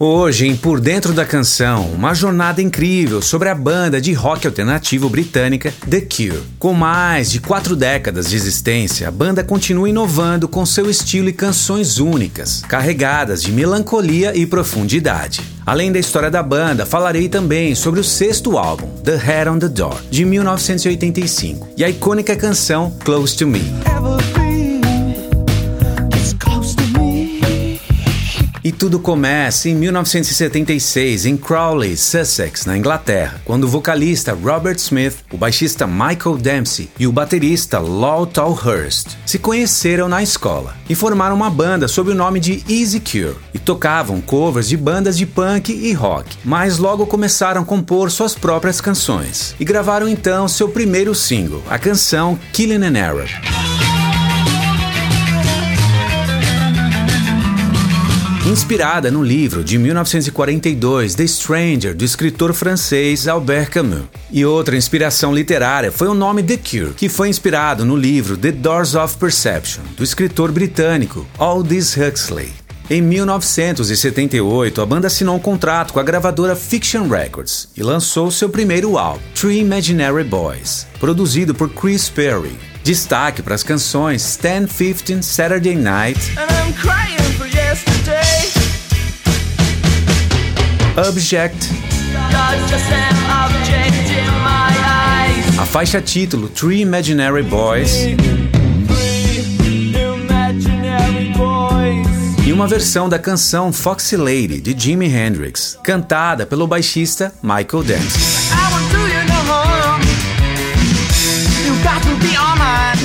Hoje, em Por Dentro da Canção, uma jornada incrível sobre a banda de rock alternativo britânica The Cure. Com mais de quatro décadas de existência, a banda continua inovando com seu estilo e canções únicas, carregadas de melancolia e profundidade. Além da história da banda, falarei também sobre o sexto álbum, The Head on the Door, de 1985, e a icônica canção Close to Me. E tudo começa em 1976 em Crawley, Sussex, na Inglaterra, quando o vocalista Robert Smith, o baixista Michael Dempsey e o baterista Law Tolhurst se conheceram na escola e formaram uma banda sob o nome de Easy Cure e tocavam covers de bandas de punk e rock, mas logo começaram a compor suas próprias canções e gravaram então seu primeiro single, a canção Killing an Arab. Inspirada no livro de 1942 The Stranger, do escritor francês Albert Camus. E outra inspiração literária foi o nome The Cure, que foi inspirado no livro The Doors of Perception, do escritor britânico Aldous Huxley. Em 1978, a banda assinou um contrato com a gravadora Fiction Records e lançou seu primeiro álbum, Three Imaginary Boys, produzido por Chris Perry. Destaque para as canções 10-15 Saturday Night Object. A faixa título Three Imaginary Boys. E uma versão da canção Foxy Lady de Jimi Hendrix, cantada pelo baixista Michael Dempsey.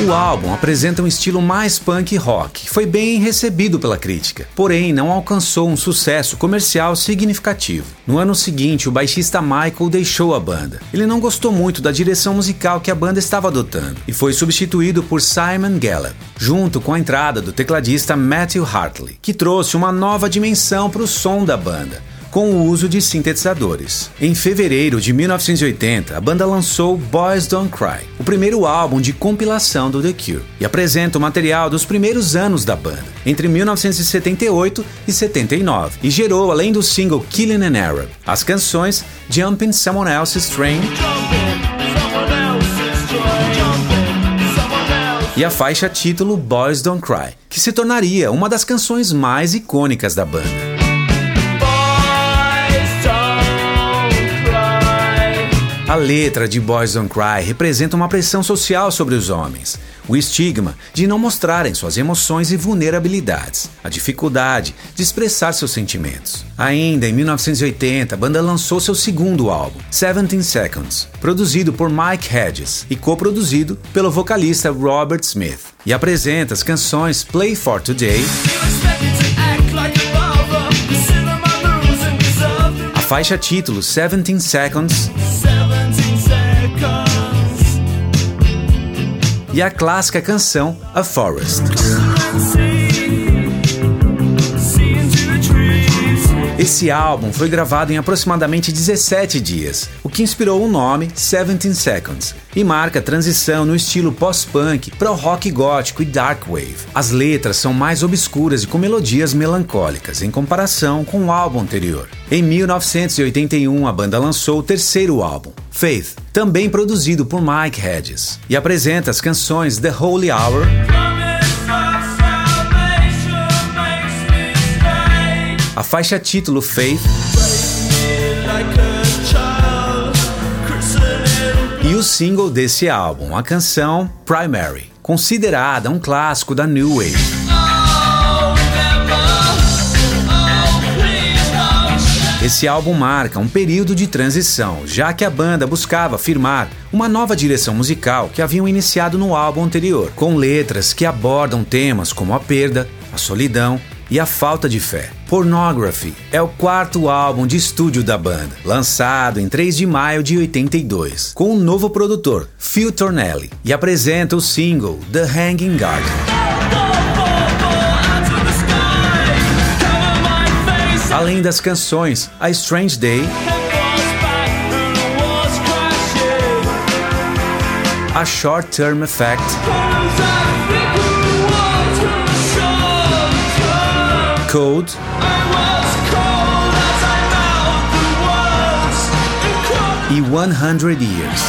O álbum apresenta um estilo mais punk rock, foi bem recebido pela crítica, porém não alcançou um sucesso comercial significativo. No ano seguinte, o baixista Michael deixou a banda. Ele não gostou muito da direção musical que a banda estava adotando e foi substituído por Simon Gallup, junto com a entrada do tecladista Matthew Hartley, que trouxe uma nova dimensão para o som da banda com o uso de sintetizadores. Em fevereiro de 1980, a banda lançou Boys Don't Cry, o primeiro álbum de compilação do The Cure, e apresenta o material dos primeiros anos da banda, entre 1978 e 79, e gerou, além do single Killing an Arab, as canções Jumping Someone Else's Train e a faixa título Boys Don't Cry, que se tornaria uma das canções mais icônicas da banda. A letra de Boys Don't Cry representa uma pressão social sobre os homens, o estigma de não mostrarem suas emoções e vulnerabilidades, a dificuldade de expressar seus sentimentos. Ainda em 1980, a banda lançou seu segundo álbum, 17 Seconds, produzido por Mike Hedges e coproduzido pelo vocalista Robert Smith, e apresenta as canções Play for Today. A faixa título 17 Seconds e a clássica canção A Forest. Esse álbum foi gravado em aproximadamente 17 dias, o que inspirou o nome 17 Seconds e marca a transição no estilo pós-punk para o rock gótico e dark wave. As letras são mais obscuras e com melodias melancólicas em comparação com o álbum anterior. Em 1981, a banda lançou o terceiro álbum, Faith, também produzido por Mike Hedges, e apresenta as canções The Holy Hour. A faixa título Faith e o single desse álbum, a canção Primary, considerada um clássico da New Wave. Esse álbum marca um período de transição, já que a banda buscava firmar uma nova direção musical que haviam iniciado no álbum anterior, com letras que abordam temas como a perda, a solidão e a falta de fé. Pornography é o quarto álbum de estúdio da banda, lançado em 3 de maio de 82, com o um novo produtor, Phil Tornelli, e apresenta o single The Hanging Garden. Além das canções A Strange Day, A Short Term Effect, Cold. E 100 Years.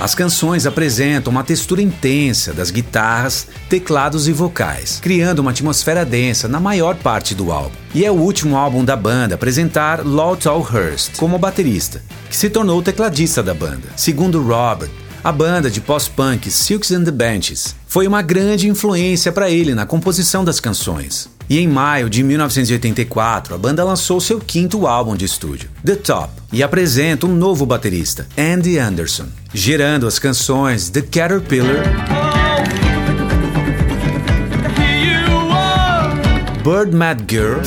As canções apresentam uma textura intensa das guitarras, teclados e vocais, criando uma atmosfera densa na maior parte do álbum. E é o último álbum da banda a apresentar Lawtal Hurst como baterista, que se tornou o tecladista da banda. Segundo Robert, a banda de pós-punk Silks and the Benches foi uma grande influência para ele na composição das canções. E em maio de 1984, a banda lançou seu quinto álbum de estúdio, The Top, e apresenta um novo baterista, Andy Anderson, gerando as canções The Caterpillar, Bird Mad Girl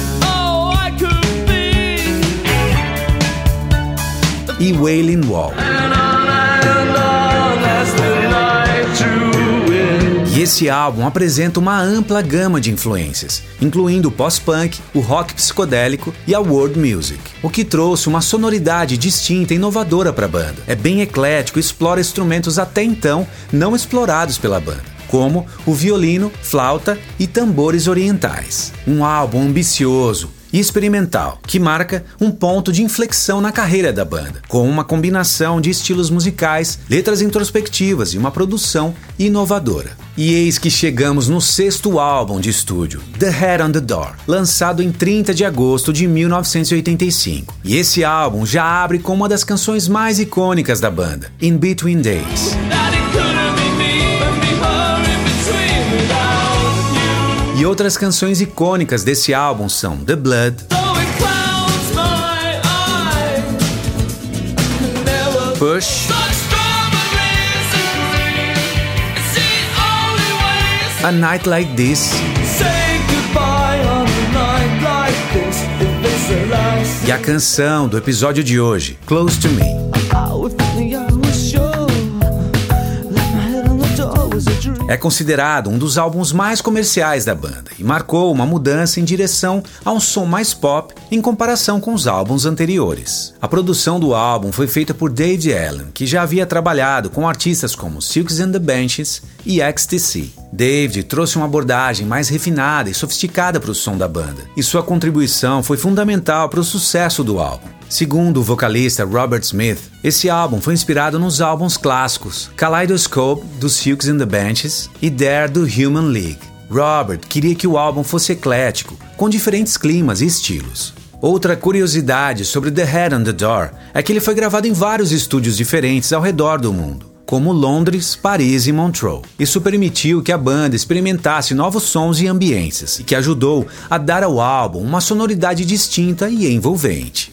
e Wailing Wall. E esse álbum apresenta uma ampla gama de influências, incluindo o pós-punk, o rock psicodélico e a world music, o que trouxe uma sonoridade distinta e inovadora para a banda. É bem eclético e explora instrumentos até então não explorados pela banda como o violino, flauta e tambores orientais. Um álbum ambicioso, e experimental, que marca um ponto de inflexão na carreira da banda, com uma combinação de estilos musicais, letras introspectivas e uma produção inovadora. E eis que chegamos no sexto álbum de estúdio, The Head on the Door, lançado em 30 de agosto de 1985. E esse álbum já abre com uma das canções mais icônicas da banda, In Between Days. E outras canções icônicas desse álbum são The Blood, Push, A Night Like This. e a canção do episódio de hoje, Close to Me. É considerado um dos álbuns mais comerciais da banda e marcou uma mudança em direção a um som mais pop em comparação com os álbuns anteriores. A produção do álbum foi feita por Dave Allen, que já havia trabalhado com artistas como Silks and the Benches e XTC. David trouxe uma abordagem mais refinada e sofisticada para o som da banda, e sua contribuição foi fundamental para o sucesso do álbum. Segundo o vocalista Robert Smith, esse álbum foi inspirado nos álbuns clássicos Kaleidoscope, dos Silks and the Benches, e Dare, do Human League. Robert queria que o álbum fosse eclético, com diferentes climas e estilos. Outra curiosidade sobre The Head on the Door é que ele foi gravado em vários estúdios diferentes ao redor do mundo, como Londres, Paris e Montreux. Isso permitiu que a banda experimentasse novos sons e ambiências, e que ajudou a dar ao álbum uma sonoridade distinta e envolvente.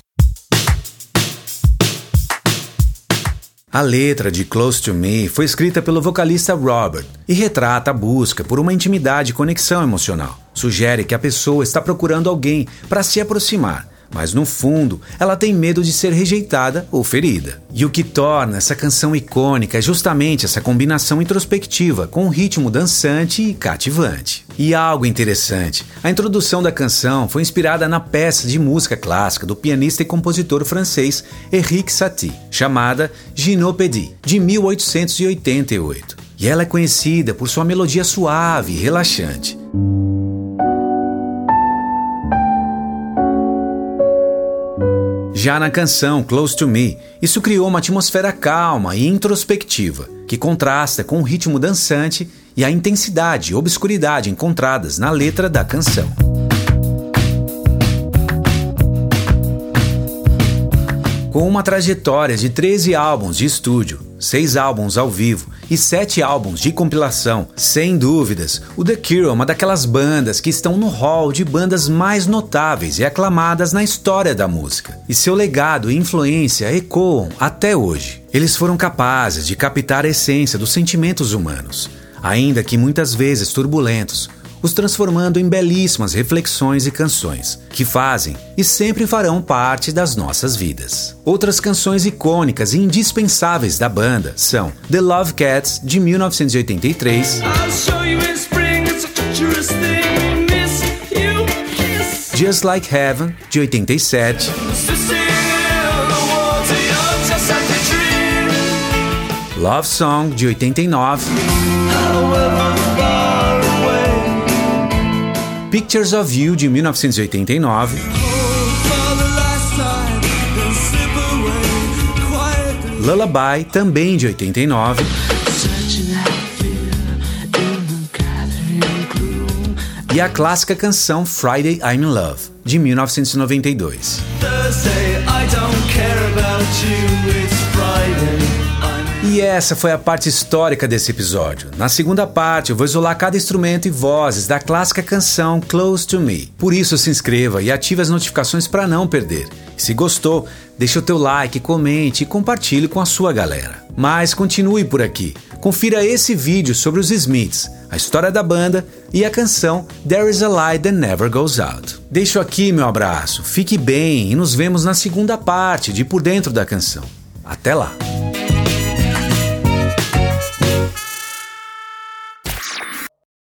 A letra de Close to Me foi escrita pelo vocalista Robert e retrata a busca por uma intimidade e conexão emocional. Sugere que a pessoa está procurando alguém para se aproximar, mas no fundo ela tem medo de ser rejeitada ou ferida. E o que torna essa canção icônica é justamente essa combinação introspectiva com um ritmo dançante e cativante. E algo interessante, a introdução da canção foi inspirada na peça de música clássica do pianista e compositor francês Henrique Satie, chamada Ginopédie, de 1888. E ela é conhecida por sua melodia suave e relaxante. Já na canção Close to Me, isso criou uma atmosfera calma e introspectiva, que contrasta com o ritmo dançante e a intensidade e obscuridade encontradas na letra da canção. Com uma trajetória de 13 álbuns de estúdio, 6 álbuns ao vivo e 7 álbuns de compilação, sem dúvidas, o The Cure é uma daquelas bandas que estão no hall de bandas mais notáveis e aclamadas na história da música. E seu legado e influência ecoam até hoje. Eles foram capazes de captar a essência dos sentimentos humanos, ainda que muitas vezes turbulentos, os transformando em belíssimas reflexões e canções, que fazem e sempre farão parte das nossas vidas. Outras canções icônicas e indispensáveis da banda são The Love Cats, de 1983, Just Like Heaven, de 87, Love Song, de 89, Pictures of You de 1989. Lullaby, também de 89. E a clássica canção Friday I'm in Love, de 1992. Thursday, e essa foi a parte histórica desse episódio. Na segunda parte, eu vou isolar cada instrumento e vozes da clássica canção Close to Me. Por isso, se inscreva e ative as notificações para não perder. E se gostou, deixe o teu like, comente e compartilhe com a sua galera. Mas continue por aqui. Confira esse vídeo sobre os Smiths, a história da banda e a canção There Is a Light That Never Goes Out. Deixo aqui meu abraço, fique bem e nos vemos na segunda parte de Por Dentro da Canção. Até lá!